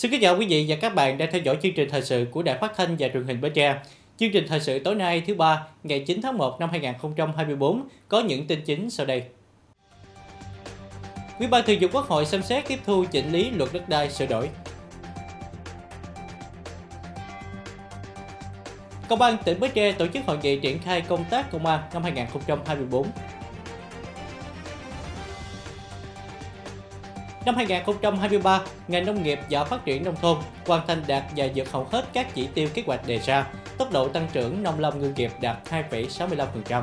Xin kính chào quý vị và các bạn đang theo dõi chương trình thời sự của Đài Phát thanh và Truyền hình Bến Tre. Chương trình thời sự tối nay thứ ba, ngày 9 tháng 1 năm 2024 có những tin chính sau đây. Ủy ban Thường vụ Quốc hội xem xét tiếp thu chỉnh lý luật đất đai sửa đổi. Công an tỉnh Bến Tre tổ chức hội nghị triển khai công tác công an năm 2024. Năm 2023, ngành nông nghiệp và phát triển nông thôn hoàn thành đạt và vượt hầu hết các chỉ tiêu kế hoạch đề ra, tốc độ tăng trưởng nông lâm ngư nghiệp đạt 2,65%.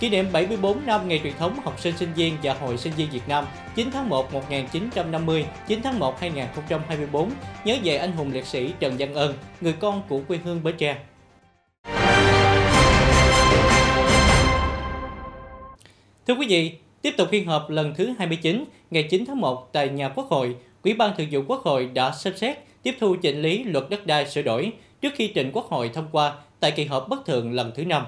Kỷ niệm 74 năm ngày truyền thống học sinh sinh viên và Hội sinh viên Việt Nam 9 tháng 1 1950, 9 tháng 1 2024 nhớ về anh hùng liệt sĩ Trần Văn Ơn, người con của quê hương Bến Tre. Thưa quý vị, tiếp tục phiên họp lần thứ 29 ngày 9 tháng 1 tại nhà Quốc hội, Ủy ban Thường vụ Quốc hội đã xem xét tiếp thu chỉnh lý luật đất đai sửa đổi trước khi trình Quốc hội thông qua tại kỳ họp bất thường lần thứ 5.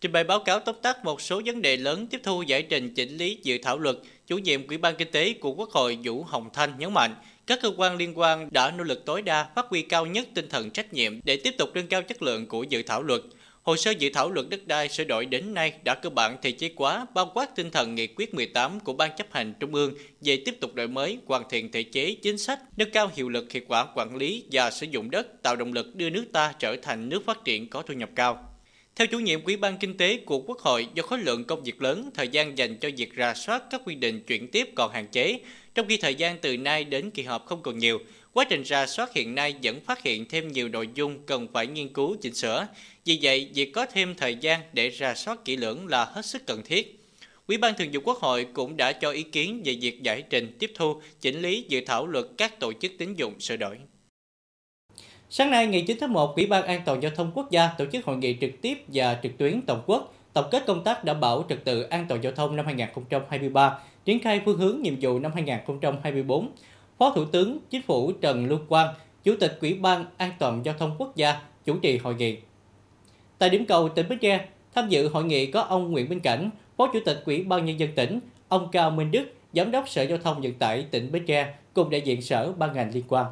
Trình bày báo cáo tóm tắt một số vấn đề lớn tiếp thu giải trình chỉnh lý dự thảo luật, chủ nhiệm Ủy ban Kinh tế của Quốc hội Vũ Hồng Thanh nhấn mạnh, các cơ quan liên quan đã nỗ lực tối đa phát huy cao nhất tinh thần trách nhiệm để tiếp tục nâng cao chất lượng của dự thảo luật. Hồ sơ dự thảo luật đất đai sửa đổi đến nay đã cơ bản thể chế quá, bao quát tinh thần nghị quyết 18 của Ban chấp hành Trung ương về tiếp tục đổi mới, hoàn thiện thể chế, chính sách, nâng cao hiệu lực hiệu quả quản lý và sử dụng đất, tạo động lực đưa nước ta trở thành nước phát triển có thu nhập cao. Theo chủ nhiệm Ủy ban Kinh tế của Quốc hội, do khối lượng công việc lớn, thời gian dành cho việc rà soát các quy định chuyển tiếp còn hạn chế, trong khi thời gian từ nay đến kỳ họp không còn nhiều, quá trình ra soát hiện nay vẫn phát hiện thêm nhiều nội dung cần phải nghiên cứu chỉnh sửa. Vì vậy, việc có thêm thời gian để ra soát kỹ lưỡng là hết sức cần thiết. Ủy ban Thường vụ Quốc hội cũng đã cho ý kiến về việc giải trình tiếp thu, chỉnh lý dự thảo luật các tổ chức tín dụng sửa đổi. Sáng nay, ngày 9 tháng 1, Ủy ban An toàn Giao thông Quốc gia tổ chức hội nghị trực tiếp và trực tuyến toàn quốc tổng kết công tác đảm bảo trật tự an toàn giao thông năm 2023, triển khai phương hướng nhiệm vụ năm 2024. Phó Thủ tướng Chính phủ Trần Lưu Quang, Chủ tịch Ủy ban An toàn Giao thông Quốc gia chủ trì hội nghị. Tại điểm cầu tỉnh Bến Tre, tham dự hội nghị có ông Nguyễn Minh Cảnh, Phó Chủ tịch Ủy ban Nhân dân tỉnh, ông Cao Minh Đức, Giám đốc Sở Giao thông Vận tải tỉnh Bến Tre cùng đại diện sở ban ngành liên quan.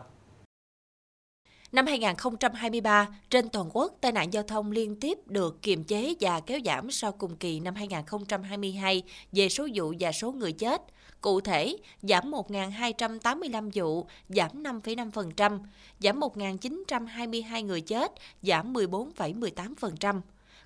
Năm 2023, trên toàn quốc, tai nạn giao thông liên tiếp được kiềm chế và kéo giảm so cùng kỳ năm 2022 về số vụ và số người chết. Cụ thể, giảm 1.285 vụ, giảm 5,5%, giảm 1.922 người chết, giảm 14,18%.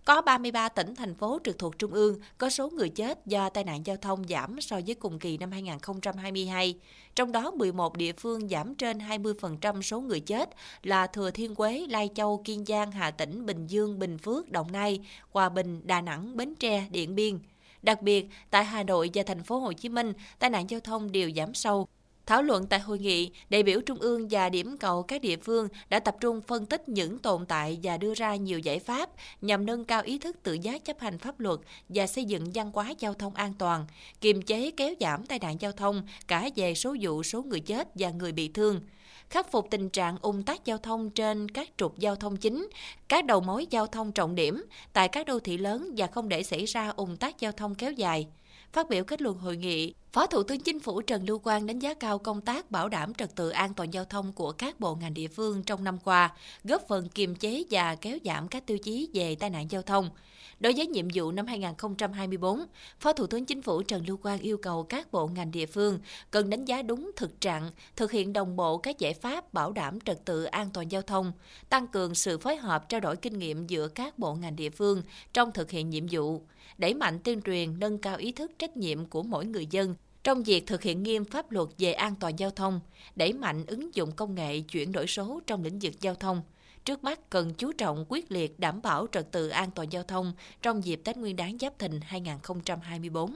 Có 33 tỉnh, thành phố trực thuộc Trung ương có số người chết do tai nạn giao thông giảm so với cùng kỳ năm 2022. Trong đó 11 địa phương giảm trên 20% số người chết là Thừa Thiên Huế, Lai Châu, Kiên Giang, Hà Tĩnh, Bình Dương, Bình Phước, Đồng Nai, Hòa Bình, Đà Nẵng, Bến Tre, Điện Biên. Đặc biệt, tại Hà Nội và thành phố Hồ Chí Minh, tai nạn giao thông đều giảm sâu, Thảo luận tại hội nghị, đại biểu Trung ương và điểm cầu các địa phương đã tập trung phân tích những tồn tại và đưa ra nhiều giải pháp nhằm nâng cao ý thức tự giác chấp hành pháp luật và xây dựng văn hóa giao thông an toàn, kiềm chế kéo giảm tai nạn giao thông cả về số vụ, số người chết và người bị thương khắc phục tình trạng ung tắc giao thông trên các trục giao thông chính, các đầu mối giao thông trọng điểm tại các đô thị lớn và không để xảy ra ung tắc giao thông kéo dài. Phát biểu kết luận hội nghị, Phó Thủ tướng Chính phủ Trần Lưu Quang đánh giá cao công tác bảo đảm trật tự an toàn giao thông của các bộ ngành địa phương trong năm qua, góp phần kiềm chế và kéo giảm các tiêu chí về tai nạn giao thông. Đối với nhiệm vụ năm 2024, Phó Thủ tướng Chính phủ Trần Lưu Quang yêu cầu các bộ ngành địa phương cần đánh giá đúng thực trạng, thực hiện đồng bộ các giải pháp bảo đảm trật tự an toàn giao thông, tăng cường sự phối hợp trao đổi kinh nghiệm giữa các bộ ngành địa phương trong thực hiện nhiệm vụ, đẩy mạnh tuyên truyền nâng cao ý thức trách nhiệm của mỗi người dân trong việc thực hiện nghiêm pháp luật về an toàn giao thông, đẩy mạnh ứng dụng công nghệ chuyển đổi số trong lĩnh vực giao thông. Trước mắt cần chú trọng quyết liệt đảm bảo trật tự an toàn giao thông trong dịp Tết Nguyên đán Giáp Thìn 2024.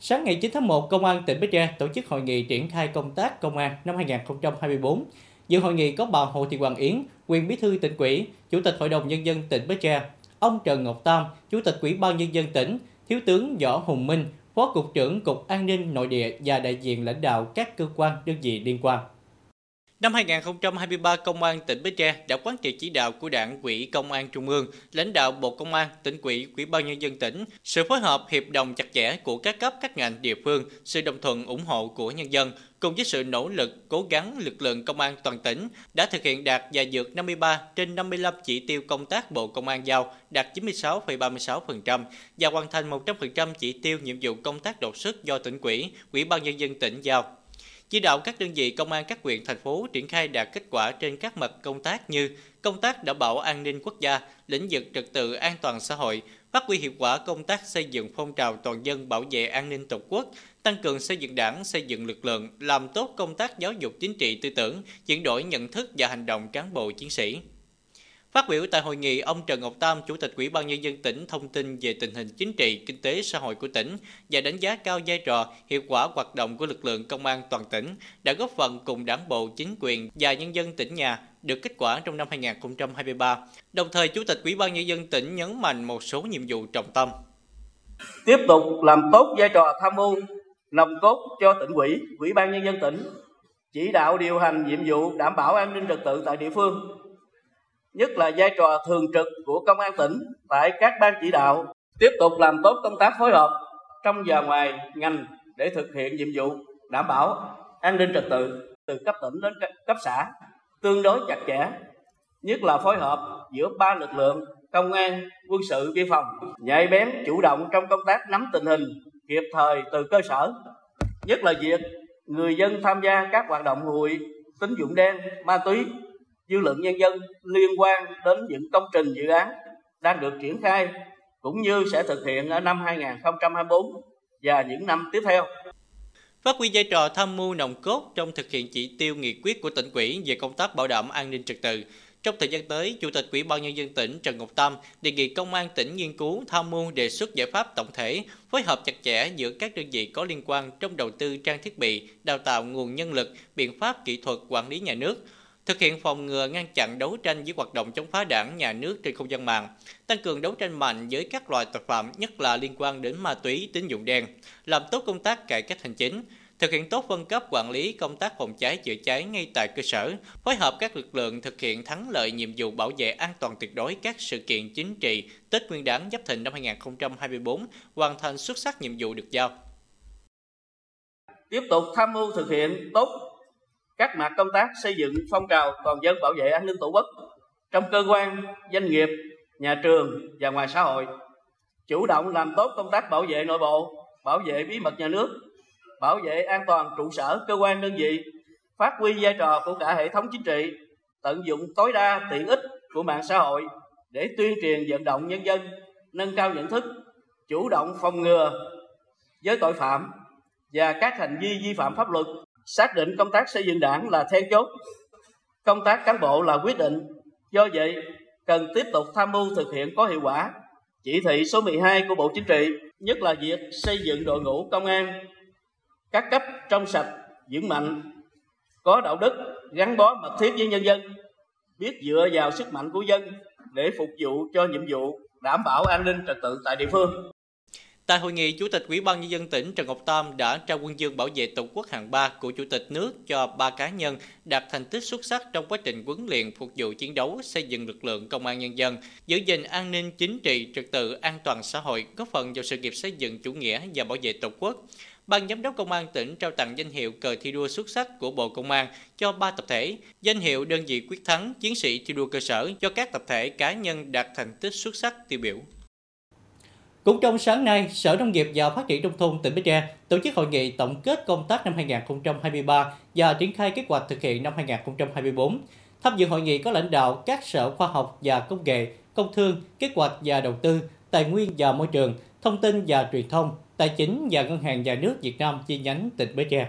Sáng ngày 9 tháng 1, Công an tỉnh Bến Tre tổ chức hội nghị triển khai công tác công an năm 2024. Dự hội nghị có bà Hồ Thị Hoàng Yến, quyền bí thư tỉnh ủy, Chủ tịch Hội đồng Nhân dân tỉnh Bến Tre, ông Trần Ngọc Tam, Chủ tịch Ủy ban Nhân dân tỉnh, Thiếu tướng Võ Hùng Minh, Phó Cục trưởng Cục An ninh Nội địa và đại diện lãnh đạo các cơ quan đơn vị liên quan. Năm 2023, Công an tỉnh Bến Tre đã quán triệt chỉ đạo của Đảng ủy Công an Trung ương, lãnh đạo Bộ Công an, tỉnh ủy, Ủy ban nhân dân tỉnh, sự phối hợp hiệp đồng chặt chẽ của các cấp các ngành địa phương, sự đồng thuận ủng hộ của nhân dân cùng với sự nỗ lực cố gắng lực lượng công an toàn tỉnh đã thực hiện đạt và vượt 53 trên 55 chỉ tiêu công tác Bộ Công an giao, đạt 96,36% và hoàn thành 100% chỉ tiêu nhiệm vụ công tác đột xuất do tỉnh ủy, Ủy ban nhân dân tỉnh giao. Chỉ đạo các đơn vị công an các huyện thành phố triển khai đạt kết quả trên các mặt công tác như công tác đảm bảo an ninh quốc gia, lĩnh vực trật tự an toàn xã hội, phát huy hiệu quả công tác xây dựng phong trào toàn dân bảo vệ an ninh tổ quốc, tăng cường xây dựng đảng, xây dựng lực lượng, làm tốt công tác giáo dục chính trị tư tưởng, chuyển đổi nhận thức và hành động cán bộ chiến sĩ. Phát biểu tại hội nghị, ông Trần Ngọc Tam, Chủ tịch Ủy ban Nhân dân tỉnh thông tin về tình hình chính trị, kinh tế, xã hội của tỉnh và đánh giá cao vai trò, hiệu quả hoạt động của lực lượng công an toàn tỉnh đã góp phần cùng đảng bộ, chính quyền và nhân dân tỉnh nhà được kết quả trong năm 2023. Đồng thời, Chủ tịch Ủy ban Nhân dân tỉnh nhấn mạnh một số nhiệm vụ trọng tâm. Tiếp tục làm tốt vai trò tham mưu, nòng cốt cho tỉnh ủy, Ủy ban Nhân dân tỉnh, chỉ đạo điều hành nhiệm vụ đảm bảo an ninh trật tự tại địa phương, nhất là vai trò thường trực của công an tỉnh tại các ban chỉ đạo, tiếp tục làm tốt công tác phối hợp trong và ngoài ngành để thực hiện nhiệm vụ đảm bảo an ninh trật tự từ cấp tỉnh đến cấp xã, tương đối chặt chẽ, nhất là phối hợp giữa ba lực lượng công an, quân sự, biên phòng, nhạy bén chủ động trong công tác nắm tình hình, kịp thời từ cơ sở. Nhất là việc người dân tham gia các hoạt động hụi tín dụng đen, ma túy dư luận nhân dân liên quan đến những công trình dự án đang được triển khai cũng như sẽ thực hiện ở năm 2024 và những năm tiếp theo. Phát huy vai trò tham mưu nòng cốt trong thực hiện chỉ tiêu nghị quyết của tỉnh ủy về công tác bảo đảm an ninh trật tự. Trong thời gian tới, Chủ tịch Ủy ban Nhân dân tỉnh Trần Ngọc Tâm đề nghị Công an tỉnh nghiên cứu tham mưu đề xuất giải pháp tổng thể, phối hợp chặt chẽ giữa các đơn vị có liên quan trong đầu tư trang thiết bị, đào tạo nguồn nhân lực, biện pháp kỹ thuật quản lý nhà nước, thực hiện phòng ngừa ngăn chặn đấu tranh với hoạt động chống phá đảng, nhà nước trên không gian mạng, tăng cường đấu tranh mạnh với các loại tội phạm, nhất là liên quan đến ma túy, tín dụng đen, làm tốt công tác cải cách hành chính, thực hiện tốt phân cấp quản lý công tác phòng cháy chữa cháy ngay tại cơ sở, phối hợp các lực lượng thực hiện thắng lợi nhiệm vụ bảo vệ an toàn tuyệt đối các sự kiện chính trị Tết Nguyên đán Giáp Thìn năm 2024, hoàn thành xuất sắc nhiệm vụ được giao. Tiếp tục tham mưu thực hiện tốt các mặt công tác xây dựng phong trào toàn dân bảo vệ an ninh tổ quốc trong cơ quan, doanh nghiệp, nhà trường và ngoài xã hội, chủ động làm tốt công tác bảo vệ nội bộ, bảo vệ bí mật nhà nước, bảo vệ an toàn trụ sở cơ quan đơn vị, phát huy vai trò của cả hệ thống chính trị, tận dụng tối đa tiện ích của mạng xã hội để tuyên truyền vận động nhân dân nâng cao nhận thức, chủ động phòng ngừa với tội phạm và các hành vi vi phạm pháp luật xác định công tác xây dựng đảng là then chốt. Công tác cán bộ là quyết định. Do vậy, cần tiếp tục tham mưu thực hiện có hiệu quả. Chỉ thị số 12 của Bộ Chính trị, nhất là việc xây dựng đội ngũ công an các cấp trong sạch, vững mạnh, có đạo đức, gắn bó mật thiết với nhân dân, biết dựa vào sức mạnh của dân để phục vụ cho nhiệm vụ đảm bảo an ninh trật tự tại địa phương. Tại hội nghị, Chủ tịch Ủy ban nhân dân tỉnh Trần Ngọc Tam đã trao quân dương bảo vệ Tổ quốc hạng 3 của Chủ tịch nước cho ba cá nhân đạt thành tích xuất sắc trong quá trình huấn luyện phục vụ chiến đấu xây dựng lực lượng công an nhân dân, giữ gìn an ninh chính trị, trật tự an toàn xã hội, góp phần vào sự nghiệp xây dựng chủ nghĩa và bảo vệ Tổ quốc. Ban giám đốc công an tỉnh trao tặng danh hiệu cờ thi đua xuất sắc của Bộ Công an cho ba tập thể, danh hiệu đơn vị quyết thắng chiến sĩ thi đua cơ sở cho các tập thể cá nhân đạt thành tích xuất sắc tiêu biểu. Cũng trong sáng nay, Sở Nông nghiệp và Phát triển Nông thôn tỉnh Bến Tre tổ chức hội nghị tổng kết công tác năm 2023 và triển khai kế hoạch thực hiện năm 2024. Tham dự hội nghị có lãnh đạo các sở khoa học và công nghệ, công thương, kế hoạch và đầu tư, tài nguyên và môi trường, thông tin và truyền thông, tài chính và ngân hàng nhà nước Việt Nam chi nhánh tỉnh Bến Tre.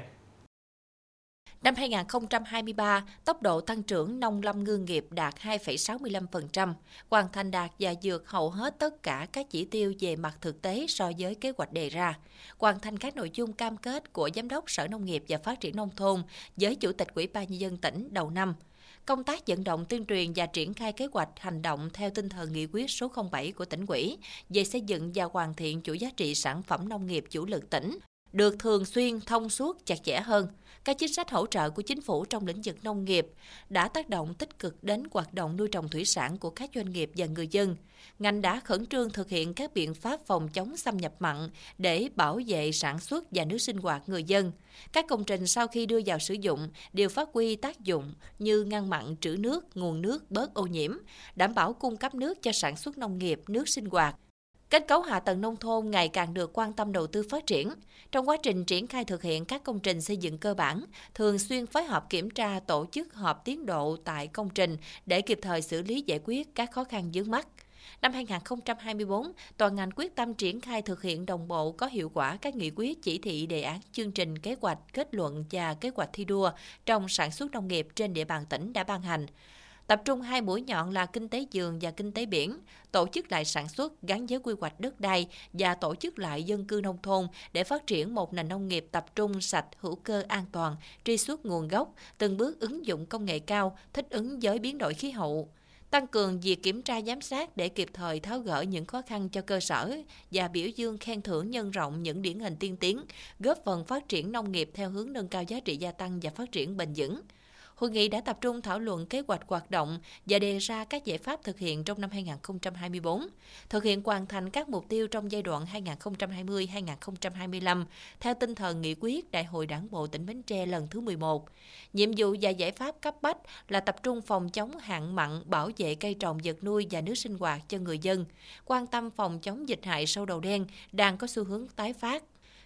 Năm 2023, tốc độ tăng trưởng nông lâm ngư nghiệp đạt 2,65%, hoàn thành đạt và vượt hầu hết tất cả các chỉ tiêu về mặt thực tế so với kế hoạch đề ra, hoàn thành các nội dung cam kết của Giám đốc Sở Nông nghiệp và Phát triển Nông thôn với Chủ tịch Ủy ban Nhân dân tỉnh đầu năm công tác vận động tuyên truyền và triển khai kế hoạch hành động theo tinh thần nghị quyết số 07 của tỉnh ủy về xây dựng và hoàn thiện chuỗi giá trị sản phẩm nông nghiệp chủ lực tỉnh được thường xuyên thông suốt chặt chẽ hơn. Các chính sách hỗ trợ của chính phủ trong lĩnh vực nông nghiệp đã tác động tích cực đến hoạt động nuôi trồng thủy sản của các doanh nghiệp và người dân. Ngành đã khẩn trương thực hiện các biện pháp phòng chống xâm nhập mặn để bảo vệ sản xuất và nước sinh hoạt người dân. Các công trình sau khi đưa vào sử dụng đều phát huy tác dụng như ngăn mặn trữ nước, nguồn nước bớt ô nhiễm, đảm bảo cung cấp nước cho sản xuất nông nghiệp, nước sinh hoạt, Kết cấu hạ tầng nông thôn ngày càng được quan tâm đầu tư phát triển. Trong quá trình triển khai thực hiện các công trình xây dựng cơ bản, thường xuyên phối hợp kiểm tra tổ chức họp tiến độ tại công trình để kịp thời xử lý giải quyết các khó khăn vướng mắt. Năm 2024, toàn ngành quyết tâm triển khai thực hiện đồng bộ có hiệu quả các nghị quyết chỉ thị đề án chương trình kế hoạch kết luận và kế hoạch thi đua trong sản xuất nông nghiệp trên địa bàn tỉnh đã ban hành tập trung hai mũi nhọn là kinh tế giường và kinh tế biển, tổ chức lại sản xuất gắn với quy hoạch đất đai và tổ chức lại dân cư nông thôn để phát triển một nền nông nghiệp tập trung sạch, hữu cơ an toàn, truy xuất nguồn gốc, từng bước ứng dụng công nghệ cao, thích ứng với biến đổi khí hậu tăng cường việc kiểm tra giám sát để kịp thời tháo gỡ những khó khăn cho cơ sở và biểu dương khen thưởng nhân rộng những điển hình tiên tiến, góp phần phát triển nông nghiệp theo hướng nâng cao giá trị gia tăng và phát triển bền vững. Hội nghị đã tập trung thảo luận kế hoạch hoạt động và đề ra các giải pháp thực hiện trong năm 2024, thực hiện hoàn thành các mục tiêu trong giai đoạn 2020-2025 theo tinh thần nghị quyết Đại hội Đảng bộ tỉnh Bến Tre lần thứ 11. Nhiệm vụ và giải pháp cấp bách là tập trung phòng chống hạn mặn, bảo vệ cây trồng vật nuôi và nước sinh hoạt cho người dân, quan tâm phòng chống dịch hại sâu đầu đen đang có xu hướng tái phát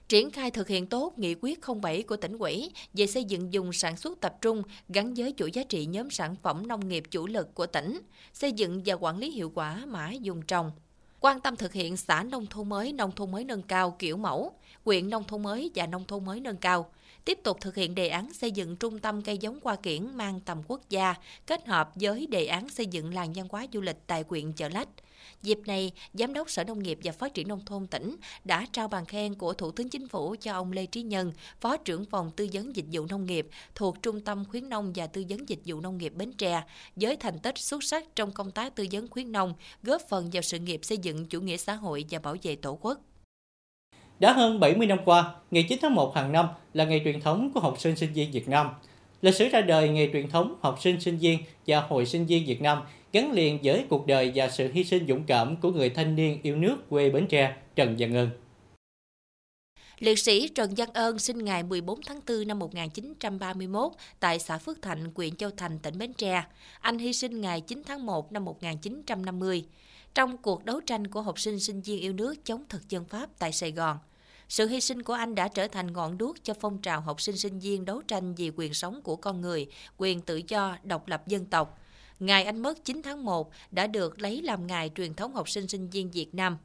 triển khai thực hiện tốt nghị quyết 07 của tỉnh ủy về xây dựng dùng sản xuất tập trung gắn với chuỗi giá trị nhóm sản phẩm nông nghiệp chủ lực của tỉnh, xây dựng và quản lý hiệu quả mã dùng trồng. Quan tâm thực hiện xã nông thôn mới, nông thôn mới nâng cao kiểu mẫu, quyện nông thôn mới và nông thôn mới nâng cao. Tiếp tục thực hiện đề án xây dựng trung tâm cây giống hoa kiển mang tầm quốc gia, kết hợp với đề án xây dựng làng văn hóa du lịch tại quyện Chợ Lách – Dịp này, Giám đốc Sở Nông nghiệp và Phát triển Nông thôn tỉnh đã trao bằng khen của Thủ tướng Chính phủ cho ông Lê Trí Nhân, Phó trưởng phòng tư vấn dịch vụ nông nghiệp thuộc Trung tâm khuyến nông và tư vấn dịch vụ nông nghiệp Bến Tre, với thành tích xuất sắc trong công tác tư vấn khuyến nông, góp phần vào sự nghiệp xây dựng chủ nghĩa xã hội và bảo vệ Tổ quốc. Đã hơn 70 năm qua, ngày 9 tháng 1 hàng năm là ngày truyền thống của học sinh sinh viên Việt Nam. Lịch sử ra đời ngày truyền thống học sinh sinh viên và hội sinh viên Việt Nam gắn liền với cuộc đời và sự hy sinh dũng cảm của người thanh niên yêu nước quê Bến Tre Trần Văn Ơn. Liệt sĩ Trần Văn Ơn sinh ngày 14 tháng 4 năm 1931 tại xã Phước Thạnh, huyện Châu Thành, tỉnh Bến Tre. Anh hy sinh ngày 9 tháng 1 năm 1950 trong cuộc đấu tranh của học sinh sinh viên yêu nước chống thực dân Pháp tại Sài Gòn. Sự hy sinh của anh đã trở thành ngọn đuốc cho phong trào học sinh sinh viên đấu tranh vì quyền sống của con người, quyền tự do, độc lập dân tộc – Ngày anh mất 9 tháng 1 đã được lấy làm ngày truyền thống học sinh sinh viên Việt Nam.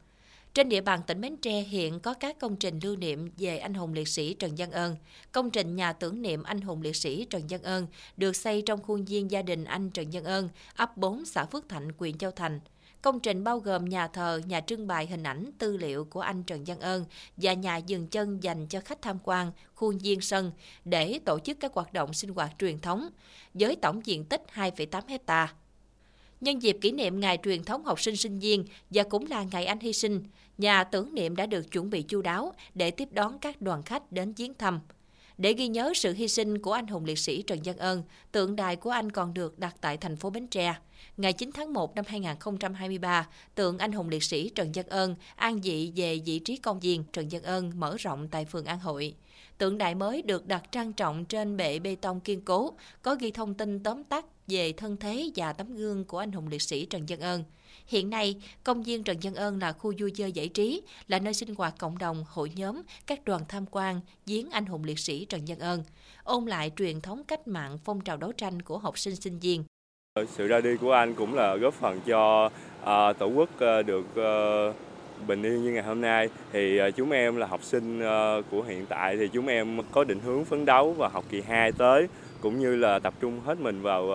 Trên địa bàn tỉnh Bến Tre hiện có các công trình lưu niệm về anh hùng liệt sĩ Trần Văn Ơn. Công trình nhà tưởng niệm anh hùng liệt sĩ Trần Văn Ơn được xây trong khuôn viên gia đình anh Trần Văn Ơn, ấp 4 xã Phước Thạnh, huyện Châu Thành. Công trình bao gồm nhà thờ, nhà trưng bày hình ảnh, tư liệu của anh Trần Văn Ơn và nhà dừng chân dành cho khách tham quan, khuôn viên sân để tổ chức các hoạt động sinh hoạt truyền thống với tổng diện tích 2,8 hecta. Nhân dịp kỷ niệm ngày truyền thống học sinh sinh viên và cũng là ngày anh hy sinh, nhà tưởng niệm đã được chuẩn bị chu đáo để tiếp đón các đoàn khách đến viếng thăm. Để ghi nhớ sự hy sinh của anh hùng liệt sĩ Trần Văn Ơn, tượng đài của anh còn được đặt tại thành phố Bến Tre. Ngày 9 tháng 1 năm 2023, tượng anh hùng liệt sĩ Trần Văn Ơn an vị về vị trí công viên Trần Văn Ơn mở rộng tại phường An Hội. Tượng đài mới được đặt trang trọng trên bệ bê tông kiên cố, có ghi thông tin tóm tắt về thân thế và tấm gương của anh hùng liệt sĩ Trần Văn Ơn. Hiện nay, công viên Trần Văn Ơn là khu vui chơi giải trí, là nơi sinh hoạt cộng đồng, hội nhóm, các đoàn tham quan, giếng anh hùng liệt sĩ Trần Văn Ơn, ôn lại truyền thống cách mạng phong trào đấu tranh của học sinh sinh viên. Ờ, sự ra đi của anh cũng là góp phần cho uh, Tổ quốc uh, được uh, bình yên như ngày hôm nay thì chúng em là học sinh của hiện tại thì chúng em có định hướng phấn đấu vào học kỳ 2 tới cũng như là tập trung hết mình vào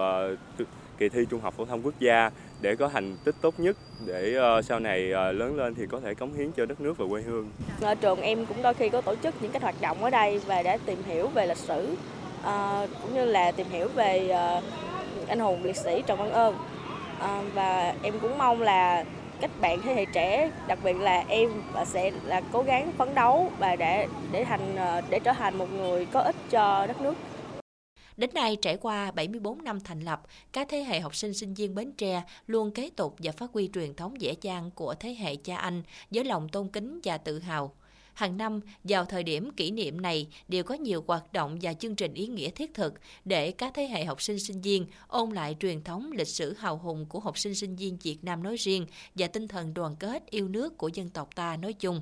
kỳ thi trung học phổ thông quốc gia để có thành tích tốt nhất để uh, sau này uh, lớn lên thì có thể cống hiến cho đất nước và quê hương. Ở trường em cũng đôi khi có tổ chức những cái hoạt động ở đây và để tìm hiểu về lịch sử uh, cũng như là tìm hiểu về uh, anh hùng liệt sĩ Trần Văn Ơn à, và em cũng mong là các bạn thế hệ trẻ, đặc biệt là em và sẽ là cố gắng phấn đấu và để để thành à, để trở thành một người có ích cho đất nước. Đến nay, trải qua 74 năm thành lập, các thế hệ học sinh sinh viên Bến Tre luôn kế tục và phát huy truyền thống dễ dàng của thế hệ cha anh với lòng tôn kính và tự hào. Hàng năm, vào thời điểm kỷ niệm này đều có nhiều hoạt động và chương trình ý nghĩa thiết thực để các thế hệ học sinh sinh viên ôn lại truyền thống lịch sử hào hùng của học sinh sinh viên Việt Nam nói riêng và tinh thần đoàn kết yêu nước của dân tộc ta nói chung.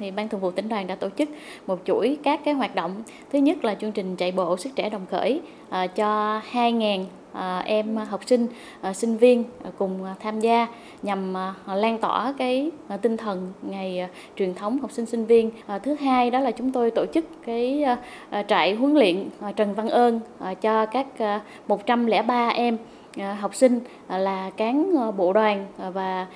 Thì Ban Thường vụ tỉnh đoàn đã tổ chức một chuỗi các cái hoạt động. Thứ nhất là chương trình chạy bộ sức trẻ đồng khởi à, cho 2.000 à, em học sinh, à, sinh viên à, cùng à, tham gia nhằm à, lan tỏa cái à, tinh thần ngày à, truyền thống học sinh sinh viên. À, thứ hai đó là chúng tôi tổ chức cái à, à trại huấn luyện à, Trần Văn Ơn à, cho các à, 103 em à, học sinh là cán bộ đoàn và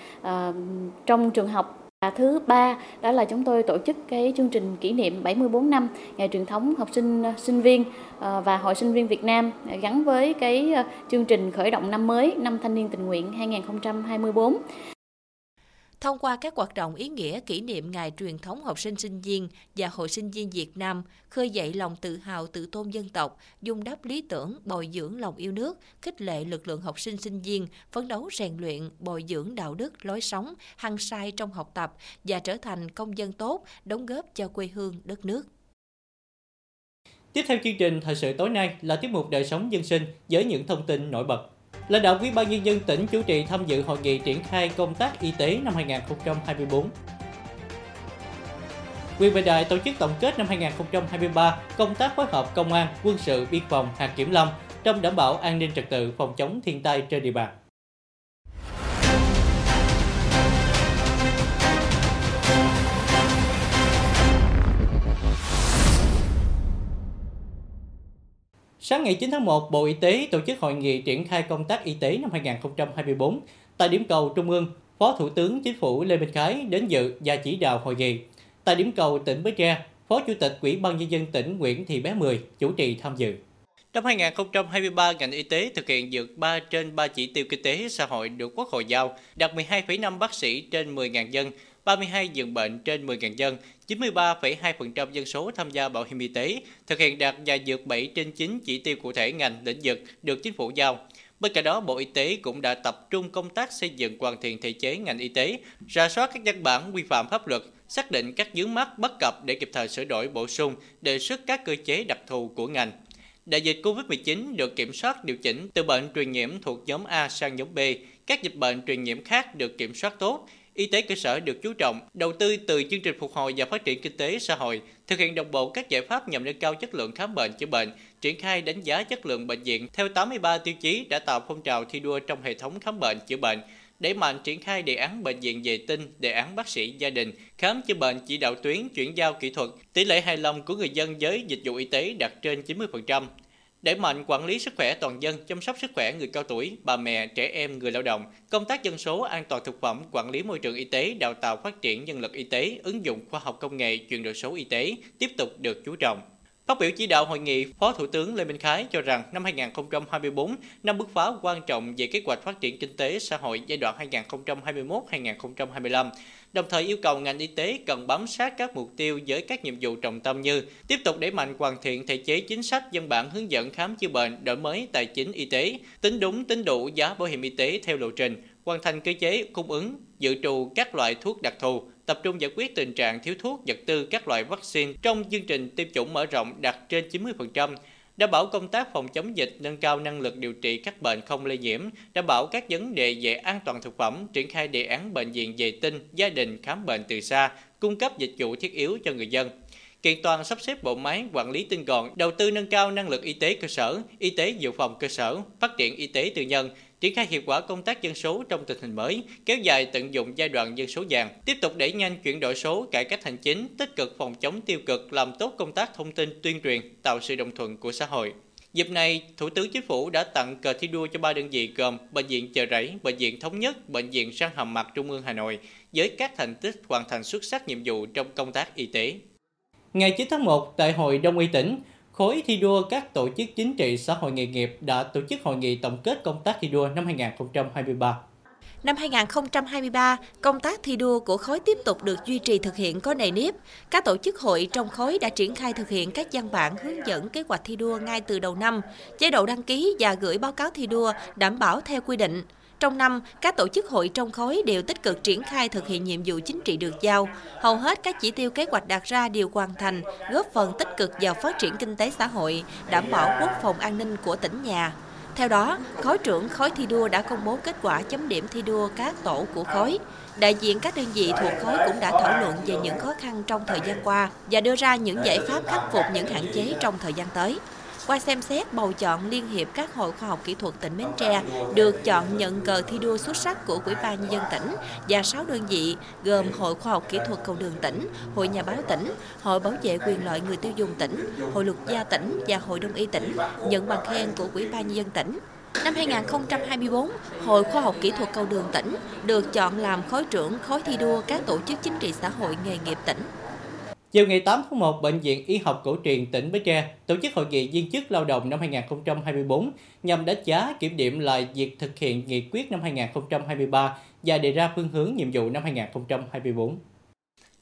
trong trường học và thứ ba, đó là chúng tôi tổ chức cái chương trình kỷ niệm 74 năm ngày truyền thống học sinh ờ, sinh viên ờ, và hội sinh viên Việt Nam ờ, gắn với cái chương trình khởi động năm mới, năm thanh niên tình nguyện 2024. Thông qua các hoạt động ý nghĩa kỷ niệm ngày truyền thống học sinh sinh viên và hội sinh viên Việt Nam, khơi dậy lòng tự hào tự tôn dân tộc, dung đắp lý tưởng, bồi dưỡng lòng yêu nước, khích lệ lực lượng học sinh sinh viên, phấn đấu rèn luyện, bồi dưỡng đạo đức, lối sống, hăng sai trong học tập và trở thành công dân tốt, đóng góp cho quê hương, đất nước. Tiếp theo chương trình thời sự tối nay là tiết mục đời sống dân sinh với những thông tin nổi bật. Lãnh đạo Ủy ban nhân dân tỉnh chủ trì tham dự hội nghị triển khai công tác y tế năm 2024. Quyền Bình Đại tổ chức tổng kết năm 2023 công tác phối hợp công an, quân sự, biên phòng, hạt kiểm lâm trong đảm bảo an ninh trật tự, phòng chống thiên tai trên địa bàn. Sáng ngày 9 tháng 1, Bộ Y tế tổ chức hội nghị triển khai công tác y tế năm 2024. Tại điểm cầu Trung ương, Phó Thủ tướng Chính phủ Lê Minh Khái đến dự và chỉ đạo hội nghị. Tại điểm cầu tỉnh Bến Tre, Phó Chủ tịch Ủy ban Nhân dân tỉnh Nguyễn Thị Bé Mười chủ trì tham dự. Năm 2023, ngành y tế thực hiện vượt 3 trên 3 chỉ tiêu kinh tế xã hội được Quốc hội giao, đạt 12,5 bác sĩ trên 10.000 dân, 32 giường bệnh trên 10.000 dân, 93,2% dân số tham gia bảo hiểm y tế, thực hiện đạt và vượt 7 trên 9 chỉ tiêu cụ thể ngành lĩnh vực được chính phủ giao. Bên cạnh đó, Bộ Y tế cũng đã tập trung công tác xây dựng hoàn thiện thể chế ngành y tế, ra soát các văn bản quy phạm pháp luật, xác định các vướng mắc bất cập để kịp thời sửa đổi bổ sung, đề xuất các cơ chế đặc thù của ngành. Đại dịch COVID-19 được kiểm soát điều chỉnh từ bệnh truyền nhiễm thuộc nhóm A sang nhóm B, các dịch bệnh truyền nhiễm khác được kiểm soát tốt, y tế cơ sở được chú trọng, đầu tư từ chương trình phục hồi và phát triển kinh tế xã hội, thực hiện đồng bộ các giải pháp nhằm nâng cao chất lượng khám bệnh chữa bệnh, triển khai đánh giá chất lượng bệnh viện theo 83 tiêu chí đã tạo phong trào thi đua trong hệ thống khám bệnh chữa bệnh, đẩy mạnh triển khai đề án bệnh viện vệ tinh, đề án bác sĩ gia đình, khám chữa bệnh chỉ đạo tuyến chuyển giao kỹ thuật, tỷ lệ hài lòng của người dân với dịch vụ y tế đạt trên 90% để mạnh quản lý sức khỏe toàn dân, chăm sóc sức khỏe người cao tuổi, bà mẹ, trẻ em, người lao động, công tác dân số, an toàn thực phẩm, quản lý môi trường y tế, đào tạo phát triển nhân lực y tế, ứng dụng khoa học công nghệ, chuyển đổi số y tế tiếp tục được chú trọng. Phát biểu chỉ đạo hội nghị, Phó Thủ tướng Lê Minh Khái cho rằng năm 2024 năm bước phá quan trọng về kế hoạch phát triển kinh tế xã hội giai đoạn 2021-2025 đồng thời yêu cầu ngành y tế cần bám sát các mục tiêu với các nhiệm vụ trọng tâm như tiếp tục đẩy mạnh hoàn thiện thể chế chính sách dân bản hướng dẫn khám chữa bệnh, đổi mới tài chính y tế, tính đúng tính đủ giá bảo hiểm y tế theo lộ trình, hoàn thành cơ chế cung ứng, dự trù các loại thuốc đặc thù, tập trung giải quyết tình trạng thiếu thuốc vật tư các loại vaccine trong chương trình tiêm chủng mở rộng đạt trên 90%, đảm bảo công tác phòng chống dịch, nâng cao năng lực điều trị các bệnh không lây nhiễm, đảm bảo các vấn đề về an toàn thực phẩm, triển khai đề án bệnh viện vệ tinh, gia đình khám bệnh từ xa, cung cấp dịch vụ thiết yếu cho người dân. Kiện toàn sắp xếp bộ máy quản lý tinh gọn, đầu tư nâng cao năng lực y tế cơ sở, y tế dự phòng cơ sở, phát triển y tế tư nhân, triển khai hiệu quả công tác dân số trong tình hình mới, kéo dài tận dụng giai đoạn dân số vàng, tiếp tục đẩy nhanh chuyển đổi số, cải cách hành chính, tích cực phòng chống tiêu cực, làm tốt công tác thông tin tuyên truyền, tạo sự đồng thuận của xã hội. Dịp này, Thủ tướng Chính phủ đã tặng cờ thi đua cho ba đơn vị gồm Bệnh viện Chợ Rẫy, Bệnh viện Thống nhất, Bệnh viện Sang Hàm Mặt Trung ương Hà Nội với các thành tích hoàn thành xuất sắc nhiệm vụ trong công tác y tế. Ngày 9 tháng 1, tại Hội Đông y tỉnh, Khối thi đua các tổ chức chính trị xã hội nghề nghiệp đã tổ chức hội nghị tổng kết công tác thi đua năm 2023. Năm 2023, công tác thi đua của khối tiếp tục được duy trì thực hiện có nề nếp. Các tổ chức hội trong khối đã triển khai thực hiện các văn bản hướng dẫn kế hoạch thi đua ngay từ đầu năm, chế độ đăng ký và gửi báo cáo thi đua đảm bảo theo quy định. Trong năm, các tổ chức hội trong khối đều tích cực triển khai thực hiện nhiệm vụ chính trị được giao. Hầu hết các chỉ tiêu kế hoạch đặt ra đều hoàn thành, góp phần tích cực vào phát triển kinh tế xã hội, đảm bảo quốc phòng an ninh của tỉnh nhà. Theo đó, khối trưởng khối thi đua đã công bố kết quả chấm điểm thi đua các tổ của khối. Đại diện các đơn vị thuộc khối cũng đã thảo luận về những khó khăn trong thời gian qua và đưa ra những giải pháp khắc phục những hạn chế trong thời gian tới qua xem xét bầu chọn Liên hiệp các hội khoa học kỹ thuật tỉnh Bến Tre được chọn nhận cờ thi đua xuất sắc của Ủy ban nhân dân tỉnh và 6 đơn vị gồm Hội khoa học kỹ thuật cầu đường tỉnh, Hội nhà báo tỉnh, Hội bảo vệ quyền lợi người tiêu dùng tỉnh, Hội luật gia tỉnh và Hội đông y tỉnh nhận bằng khen của Ủy ban nhân dân tỉnh. Năm 2024, Hội Khoa học Kỹ thuật Cầu Đường tỉnh được chọn làm khối trưởng khối thi đua các tổ chức chính trị xã hội nghề nghiệp tỉnh. Chiều ngày 8 tháng 1, Bệnh viện Y học cổ truyền tỉnh Bến Tre tổ chức hội nghị viên chức lao động năm 2024 nhằm đánh giá kiểm điểm lại việc thực hiện nghị quyết năm 2023 và đề ra phương hướng nhiệm vụ năm 2024.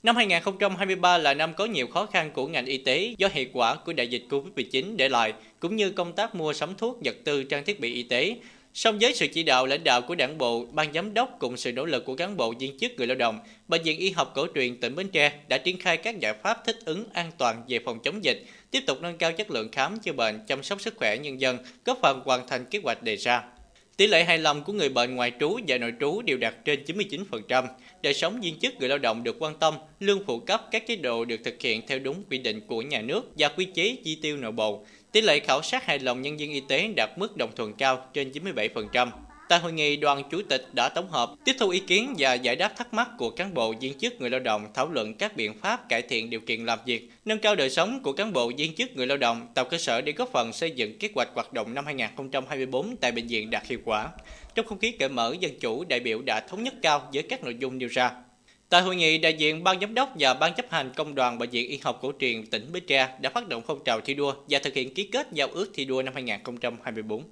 Năm 2023 là năm có nhiều khó khăn của ngành y tế do hệ quả của đại dịch Covid-19 để lại, cũng như công tác mua sắm thuốc, vật tư, trang thiết bị y tế, Song với sự chỉ đạo lãnh đạo của đảng bộ, ban giám đốc cùng sự nỗ lực của cán bộ viên chức người lao động, Bệnh viện Y học cổ truyền tỉnh Bến Tre đã triển khai các giải pháp thích ứng an toàn về phòng chống dịch, tiếp tục nâng cao chất lượng khám chữa bệnh, chăm sóc sức khỏe nhân dân, góp phần hoàn thành kế hoạch đề ra. Tỷ lệ hài lòng của người bệnh ngoại trú và nội trú đều đạt trên 99%. Đời sống viên chức người lao động được quan tâm, lương phụ cấp các chế độ được thực hiện theo đúng quy định của nhà nước và quy chế chi tiêu nội bộ. Tỷ lệ khảo sát hài lòng nhân viên y tế đạt mức đồng thuận cao trên 97%. Tại hội nghị, đoàn chủ tịch đã tổng hợp, tiếp thu ý kiến và giải đáp thắc mắc của cán bộ viên chức người lao động, thảo luận các biện pháp cải thiện điều kiện làm việc, nâng cao đời sống của cán bộ viên chức người lao động, tạo cơ sở để góp phần xây dựng kế hoạch hoạt động năm 2024 tại bệnh viện đạt hiệu quả. Trong không khí cởi mở dân chủ, đại biểu đã thống nhất cao với các nội dung nêu ra. Tại hội nghị, đại diện ban giám đốc và ban chấp hành công đoàn bệnh viện y học cổ truyền tỉnh Bến Tre đã phát động phong trào thi đua và thực hiện ký kết giao ước thi đua năm 2024.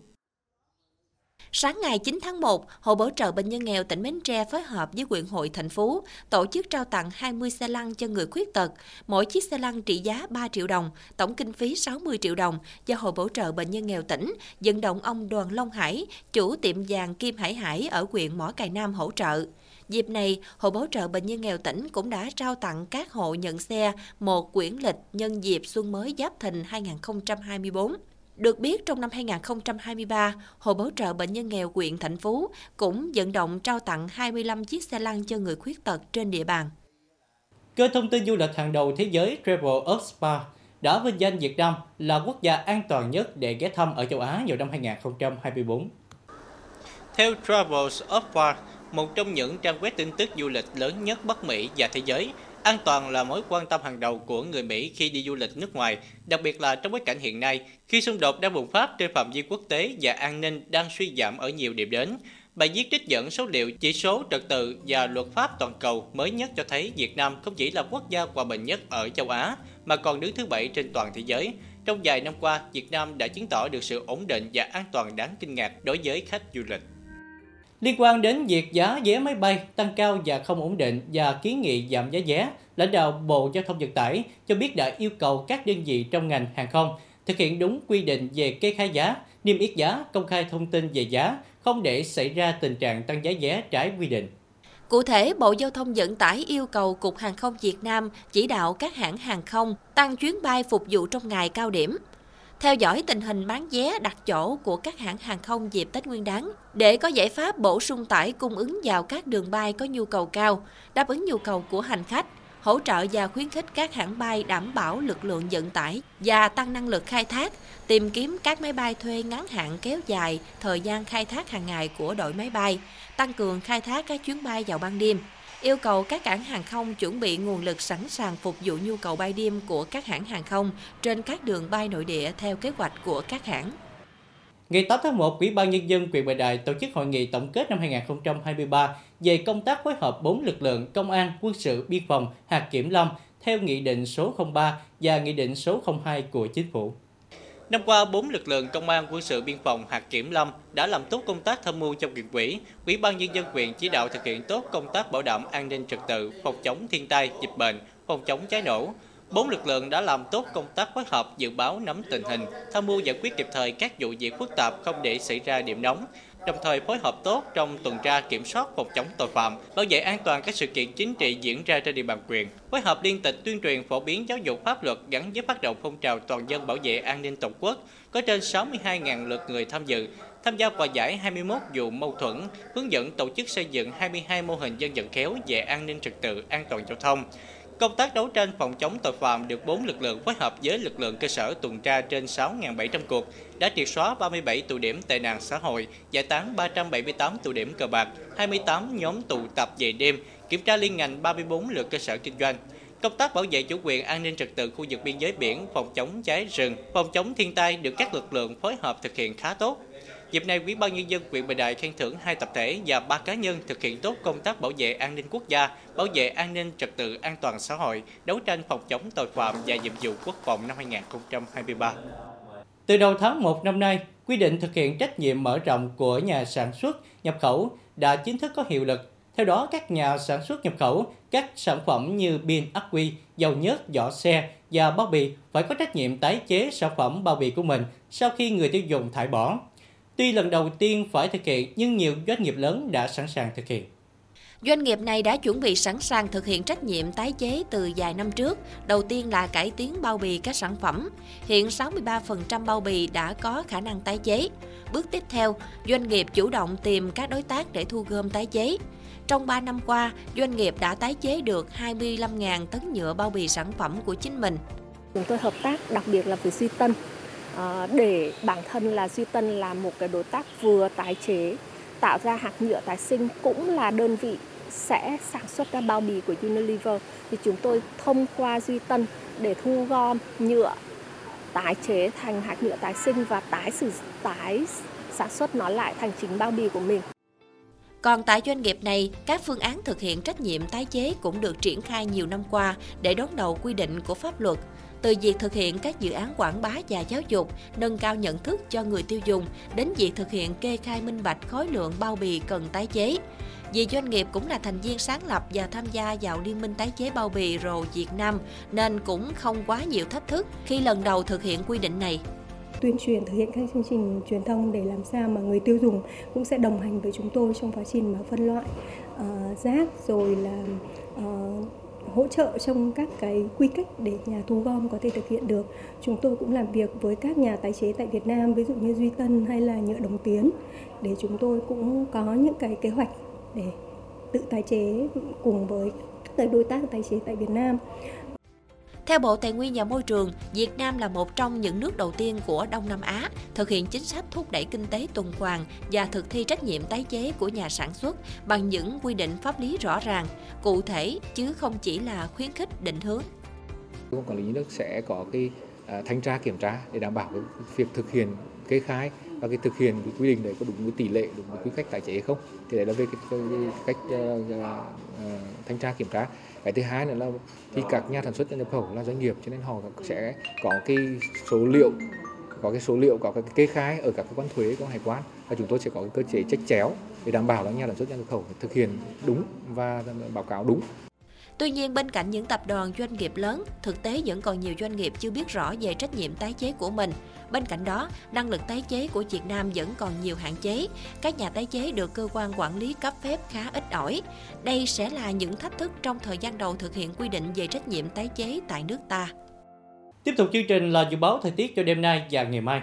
Sáng ngày 9 tháng 1, Hội Bảo trợ Bệnh nhân nghèo tỉnh Bến Tre phối hợp với huyện hội thành phố tổ chức trao tặng 20 xe lăn cho người khuyết tật. Mỗi chiếc xe lăn trị giá 3 triệu đồng, tổng kinh phí 60 triệu đồng do Hội Bảo trợ Bệnh nhân nghèo tỉnh vận động ông Đoàn Long Hải, chủ tiệm vàng Kim Hải Hải ở huyện Mỏ Cày Nam hỗ trợ. Dịp này, Hội Bảo trợ Bệnh nhân nghèo tỉnh cũng đã trao tặng các hộ nhận xe một quyển lịch nhân dịp xuân mới Giáp Thìn 2024. Được biết, trong năm 2023, Hội Bảo trợ Bệnh nhân nghèo quyện thành phố cũng vận động trao tặng 25 chiếc xe lăn cho người khuyết tật trên địa bàn. Cơ thông tin du lịch hàng đầu thế giới Travel of Spa đã vinh danh Việt Nam là quốc gia an toàn nhất để ghé thăm ở châu Á vào năm 2024. Theo Travels of Spa, một trong những trang web tin tức du lịch lớn nhất Bắc Mỹ và thế giới. An toàn là mối quan tâm hàng đầu của người Mỹ khi đi du lịch nước ngoài, đặc biệt là trong bối cảnh hiện nay, khi xung đột đang bùng phát trên phạm vi quốc tế và an ninh đang suy giảm ở nhiều điểm đến. Bài viết trích dẫn số liệu chỉ số trật tự và luật pháp toàn cầu mới nhất cho thấy Việt Nam không chỉ là quốc gia hòa bình nhất ở châu Á, mà còn đứng thứ bảy trên toàn thế giới. Trong vài năm qua, Việt Nam đã chứng tỏ được sự ổn định và an toàn đáng kinh ngạc đối với khách du lịch. Liên quan đến việc giá vé máy bay tăng cao và không ổn định và kiến nghị giảm giá vé, lãnh đạo Bộ Giao thông Vận tải cho biết đã yêu cầu các đơn vị trong ngành hàng không thực hiện đúng quy định về kê khai giá, niêm yết giá, công khai thông tin về giá, không để xảy ra tình trạng tăng giá vé trái quy định. Cụ thể, Bộ Giao thông Vận tải yêu cầu Cục Hàng không Việt Nam chỉ đạo các hãng hàng không tăng chuyến bay phục vụ trong ngày cao điểm, theo dõi tình hình bán vé đặt chỗ của các hãng hàng không dịp Tết Nguyên đán. Để có giải pháp bổ sung tải cung ứng vào các đường bay có nhu cầu cao, đáp ứng nhu cầu của hành khách, hỗ trợ và khuyến khích các hãng bay đảm bảo lực lượng vận tải và tăng năng lực khai thác, tìm kiếm các máy bay thuê ngắn hạn kéo dài thời gian khai thác hàng ngày của đội máy bay, tăng cường khai thác các chuyến bay vào ban đêm, yêu cầu các hãng hàng không chuẩn bị nguồn lực sẵn sàng phục vụ nhu cầu bay đêm của các hãng hàng không trên các đường bay nội địa theo kế hoạch của các hãng. Ngày 8 tháng 1, Ủy ban Nhân dân huyện Bình Đại tổ chức hội nghị tổng kết năm 2023 về công tác phối hợp 4 lực lượng công an, quân sự, biên phòng, hạt kiểm lâm theo Nghị định số 03 và Nghị định số 02 của Chính phủ. Năm qua, bốn lực lượng công an, quân sự, biên phòng, hạt kiểm lâm đã làm tốt công tác tham mưu trong quyền quỹ. Ủy ban nhân dân huyện chỉ đạo thực hiện tốt công tác bảo đảm an ninh trật tự, phòng chống thiên tai, dịch bệnh, phòng chống cháy nổ. Bốn lực lượng đã làm tốt công tác phối hợp dự báo nắm tình hình, tham mưu giải quyết kịp thời các vụ việc phức tạp không để xảy ra điểm nóng, đồng thời phối hợp tốt trong tuần tra kiểm soát phòng chống tội phạm, bảo vệ an toàn các sự kiện chính trị diễn ra trên địa bàn huyện, phối hợp liên tịch tuyên truyền phổ biến giáo dục pháp luật gắn với phát động phong trào toàn dân bảo vệ an ninh tổ quốc, có trên 62.000 lượt người tham dự, tham gia hòa giải 21 vụ mâu thuẫn, hướng dẫn tổ chức xây dựng 22 mô hình dân vận khéo về an ninh trật tự, an toàn giao thông. Công tác đấu tranh phòng chống tội phạm được 4 lực lượng phối hợp với lực lượng cơ sở tuần tra trên 6.700 cuộc, đã triệt xóa 37 tụ điểm tệ nạn xã hội, giải tán 378 tụ điểm cờ bạc, 28 nhóm tụ tập về đêm, kiểm tra liên ngành 34 lượt cơ sở kinh doanh. Công tác bảo vệ chủ quyền an ninh trật tự khu vực biên giới biển, phòng chống cháy rừng, phòng chống thiên tai được các lực lượng phối hợp thực hiện khá tốt. Dịp này, Ủy ban nhân dân huyện Bình Đại khen thưởng hai tập thể và ba cá nhân thực hiện tốt công tác bảo vệ an ninh quốc gia, bảo vệ an ninh trật tự an toàn xã hội, đấu tranh phòng chống tội phạm và nhiệm vụ quốc phòng năm 2023. Từ đầu tháng 1 năm nay, quy định thực hiện trách nhiệm mở rộng của nhà sản xuất, nhập khẩu đã chính thức có hiệu lực. Theo đó, các nhà sản xuất nhập khẩu các sản phẩm như pin ắc quy, dầu nhớt, vỏ xe và bao bì phải có trách nhiệm tái chế sản phẩm bao bì của mình sau khi người tiêu dùng thải bỏ. Tuy lần đầu tiên phải thực hiện nhưng nhiều doanh nghiệp lớn đã sẵn sàng thực hiện. Doanh nghiệp này đã chuẩn bị sẵn sàng thực hiện trách nhiệm tái chế từ vài năm trước. Đầu tiên là cải tiến bao bì các sản phẩm. Hiện 63% bao bì đã có khả năng tái chế. Bước tiếp theo, doanh nghiệp chủ động tìm các đối tác để thu gom tái chế. Trong 3 năm qua, doanh nghiệp đã tái chế được 25.000 tấn nhựa bao bì sản phẩm của chính mình. Chúng tôi hợp tác đặc biệt là với Duy Tân Ờ, để bản thân là Duy Tân là một cái đối tác vừa tái chế tạo ra hạt nhựa tái sinh cũng là đơn vị sẽ sản xuất ra bao bì của Unilever thì chúng tôi thông qua Duy Tân để thu gom nhựa tái chế thành hạt nhựa tái sinh và tái sử tái sản xuất nó lại thành chính bao bì của mình. Còn tại doanh nghiệp này, các phương án thực hiện trách nhiệm tái chế cũng được triển khai nhiều năm qua để đón đầu quy định của pháp luật từ việc thực hiện các dự án quảng bá và giáo dục, nâng cao nhận thức cho người tiêu dùng đến việc thực hiện kê khai minh bạch khối lượng bao bì cần tái chế. Vì doanh nghiệp cũng là thành viên sáng lập và tham gia vào Liên minh tái chế bao bì Rồ Việt Nam nên cũng không quá nhiều thách thức khi lần đầu thực hiện quy định này tuyên truyền thực hiện các chương trình truyền thông để làm sao mà người tiêu dùng cũng sẽ đồng hành với chúng tôi trong quá trình mà phân loại uh, rác rồi là uh, hỗ trợ trong các cái quy cách để nhà thu gom có thể thực hiện được. Chúng tôi cũng làm việc với các nhà tái chế tại Việt Nam, ví dụ như Duy Tân hay là Nhựa Đồng Tiến để chúng tôi cũng có những cái kế hoạch để tự tái chế cùng với các đối tác tái chế tại Việt Nam. Theo Bộ Tài nguyên và Môi trường, Việt Nam là một trong những nước đầu tiên của Đông Nam Á thực hiện chính sách thúc đẩy kinh tế tuần hoàn và thực thi trách nhiệm tái chế của nhà sản xuất bằng những quy định pháp lý rõ ràng, cụ thể chứ không chỉ là khuyến khích định hướng. Cơ quan quản lý nhà nước sẽ có cái à, thanh tra kiểm tra để đảm bảo việc thực hiện kê khai và cái thực hiện cái quy định đấy có đúng với tỷ lệ đúng với quy cách tái chế hay không thì đấy là về cái, cái, cái cách uh, uh, thanh tra kiểm tra cái thứ hai nữa là thì các nhà sản xuất nhập khẩu là doanh nghiệp, cho nên họ sẽ có cái số liệu, có cái số liệu, có cái kê khai ở các cơ quan thuế của quan hải quan và chúng tôi sẽ có cái cơ chế trách chéo để đảm bảo là nhà sản xuất nhập khẩu thực hiện đúng và báo cáo đúng. Tuy nhiên, bên cạnh những tập đoàn doanh nghiệp lớn, thực tế vẫn còn nhiều doanh nghiệp chưa biết rõ về trách nhiệm tái chế của mình. Bên cạnh đó, năng lực tái chế của Việt Nam vẫn còn nhiều hạn chế. Các nhà tái chế được cơ quan quản lý cấp phép khá ít ỏi. Đây sẽ là những thách thức trong thời gian đầu thực hiện quy định về trách nhiệm tái chế tại nước ta. Tiếp tục chương trình là dự báo thời tiết cho đêm nay và ngày mai.